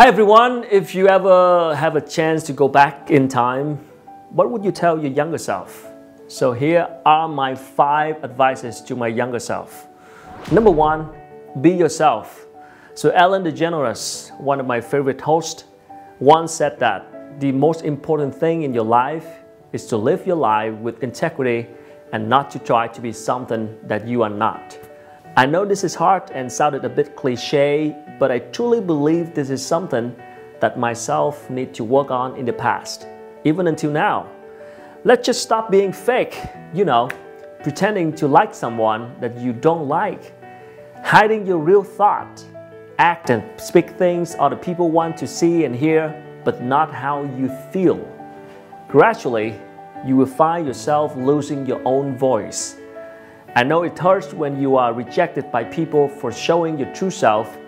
Hi everyone, if you ever have a chance to go back in time, what would you tell your younger self? So here are my five advices to my younger self. Number one, be yourself. So Ellen DeGeneres, one of my favorite hosts, once said that the most important thing in your life is to live your life with integrity and not to try to be something that you are not. I know this is hard and sounded a bit cliche, but I truly believe this is something that myself need to work on in the past, even until now. Let's just stop being fake, you know, pretending to like someone that you don't like, hiding your real thought, act and speak things other people want to see and hear, but not how you feel. Gradually, you will find yourself losing your own voice. I know it hurts when you are rejected by people for showing your true self,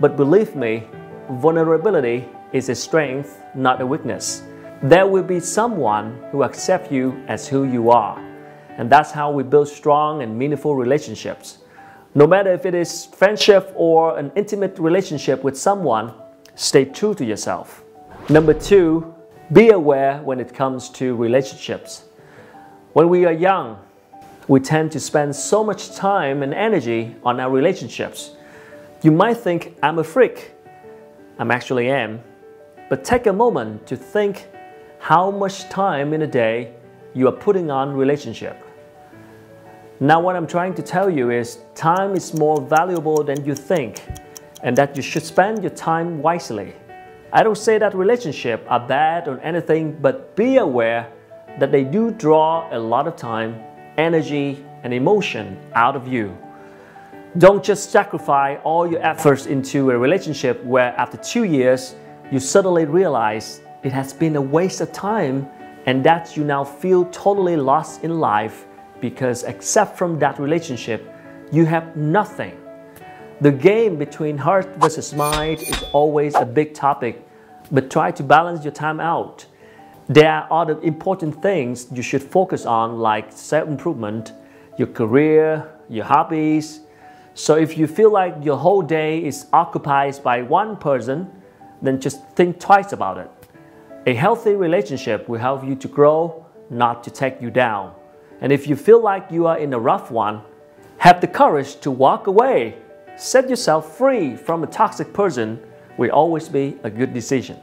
but believe me, vulnerability is a strength, not a weakness. There will be someone who accepts you as who you are. And that's how we build strong and meaningful relationships. No matter if it is friendship or an intimate relationship with someone, stay true to yourself. Number two, be aware when it comes to relationships. When we are young, we tend to spend so much time and energy on our relationships. You might think I'm a freak. I'm actually am. But take a moment to think how much time in a day you are putting on relationship. Now what I'm trying to tell you is time is more valuable than you think and that you should spend your time wisely. I don't say that relationships are bad or anything, but be aware that they do draw a lot of time, energy, and emotion out of you. Don't just sacrifice all your efforts into a relationship where after two years, you suddenly realize it has been a waste of time and that you now feel totally lost in life because except from that relationship, you have nothing. The game between heart versus mind is always a big topic, but try to balance your time out. There are other important things you should focus on like self-improvement, your career, your hobbies. So if you feel like your whole day is occupied by one person, then just think twice about it. A healthy relationship will help you to grow, not to take you down. And if you feel like you are in a rough one, have the courage to walk away set yourself free from a toxic person will always be a good decision.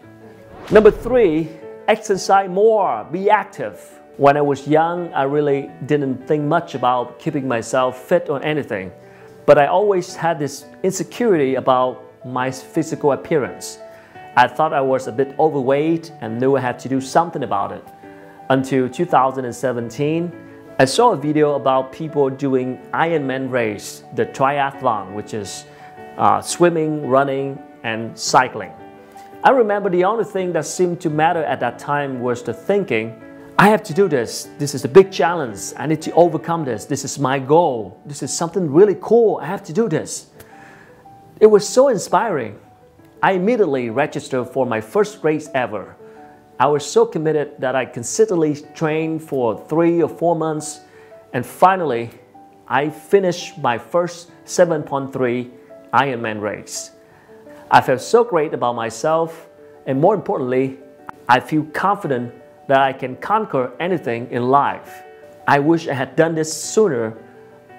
Number three, exercise more, be active. When I was young, I really didn't think much about keeping myself fit or anything, but I always had this insecurity about my physical appearance. I thought I was a bit overweight and knew I had to do something about it. Until 2017, I saw a video about people doing Ironman race, the triathlon, which is uh, swimming, running, and cycling. I remember the only thing that seemed to matter at that time was the thinking, I have to do this. This is a big challenge. I need to overcome this. This is my goal. This is something really cool. I have to do this. It was so inspiring. I immediately registered for my first race ever. I was so committed that I consistently trained for three or four months, and finally, I finished my first 7.3 Ironman race. I feel so great about myself, and more importantly, I feel confident that I can conquer anything in life. I wish I had done this sooner,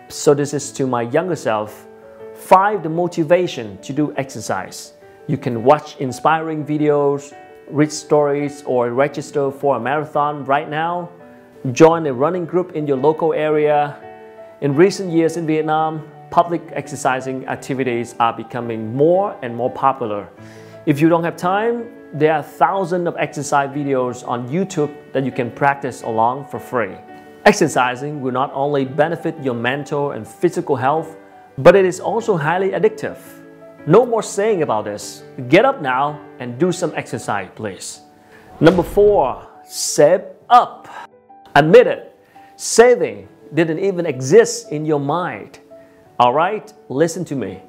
so this is to my younger self. Find the motivation to do exercise. You can watch inspiring videos, read stories, or register for a marathon right now. Join a running group in your local area. In recent years in Vietnam, public exercising activities are becoming more and more popular. If you don't have time, there are thousands of exercise videos on YouTube that you can practice along for free. Exercising will not only benefit your mental and physical health, but it is also highly addictive. No more saying about this. Get up now and do some exercise, please. Number four, save up. Admit it, saving didn't even exist in your mind. All right, listen to me.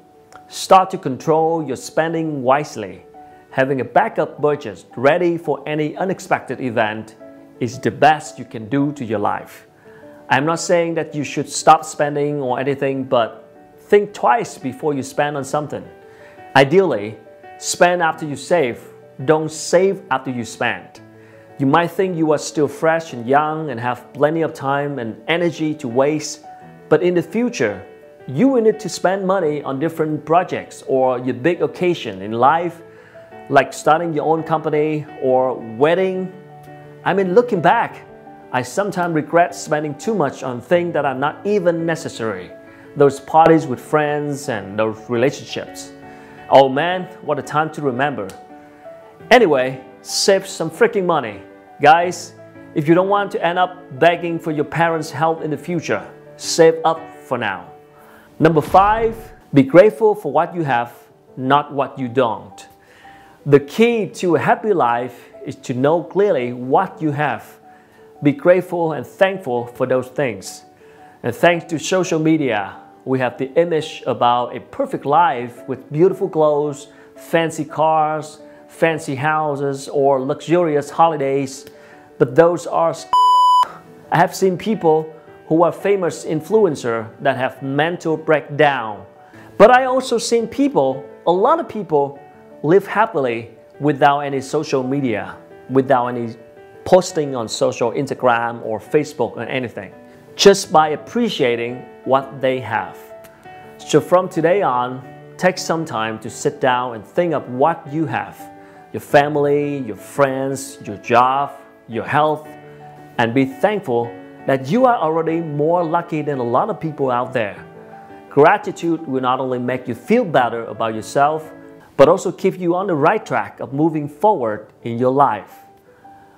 Start to control your spending wisely. Having a backup budget ready for any unexpected event is the best you can do to your life. I'm not saying that you should stop spending or anything, but think twice before you spend on something. Ideally, Spend after you save. Don't save after you spend. You might think you are still fresh and young and have plenty of time and energy to waste, but in the future, you will need to spend money on different projects or your big occasion in life, like starting your own company or wedding. I mean, looking back, I sometimes regret spending too much on things that are not even necessary. Those parties with friends and those relationships. Oh man, what a time to remember. Anyway, save some freaking money. Guys, if you don't want to end up begging for your parents' help in the future, save up for now. Number five, be grateful for what you have, not what you don't. The key to a happy life is to know clearly what you have. Be grateful and thankful for those things. And thanks to social media, we have the image about a perfect life with beautiful clothes, fancy cars, fancy houses, or luxurious holidays. But those are I have seen people who are famous influencer that have mental breakdown. But I also seen people, a lot of people live happily without any social media, without any posting on social Instagram or Facebook or anything, just by appreciating what they have. So from today on, take some time to sit down and think of what you have your family, your friends, your job, your health, and be thankful that you are already more lucky than a lot of people out there. Gratitude will not only make you feel better about yourself, but also keep you on the right track of moving forward in your life.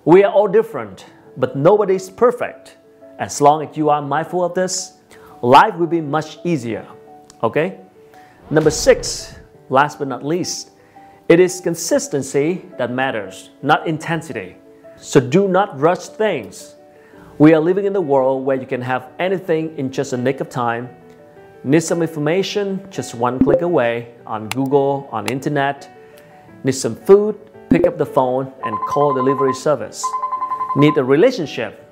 We are all different, but nobody's perfect. As long as you are mindful of this, life will be much easier. Okay? Number six, last but not least, it is consistency that matters, not intensity. So do not rush things. We are living in the world where you can have anything in just a nick of time. Need some information, just one click away on Google, on internet. Need some food, pick up the phone and call delivery service. Need a relationship,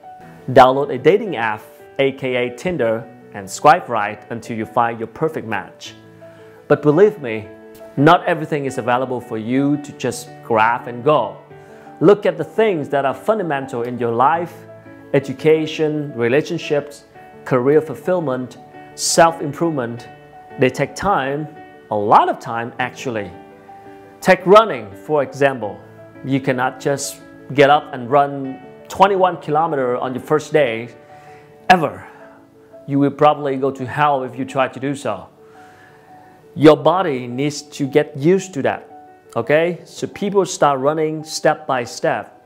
download a dating app, aka Tinder, and swipe right until you find your perfect match. But believe me, not everything is available for you to just grab and go. Look at the things that are fundamental in your life education, relationships, career fulfillment, self improvement. They take time, a lot of time actually. Take running, for example. You cannot just get up and run 21 kilometers on your first day ever you will probably go to hell if you try to do so. Your body needs to get used to that. Okay? So people start running step by step.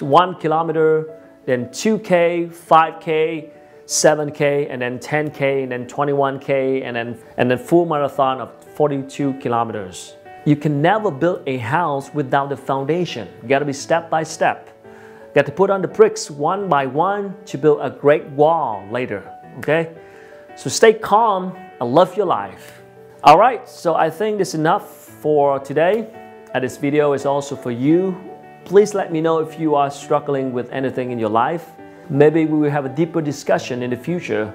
One kilometer, then 2K, 5K, 7K, and then 10K, and then 21K, and then, and then full marathon of 42 kilometers. You can never build a house without the foundation. You gotta be step by step. You got to put on the bricks one by one to build a great wall later okay? So stay calm and love your life. All right, so I think this is enough for today. And this video is also for you. Please let me know if you are struggling with anything in your life. Maybe we will have a deeper discussion in the future,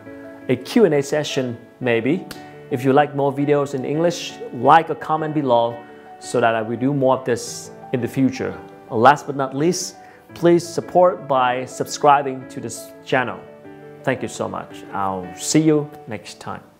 a Q&A session maybe. If you like more videos in English, like or comment below so that I will do more of this in the future. Last but not least, please support by subscribing to this channel. Thank you so much. I'll see you next time.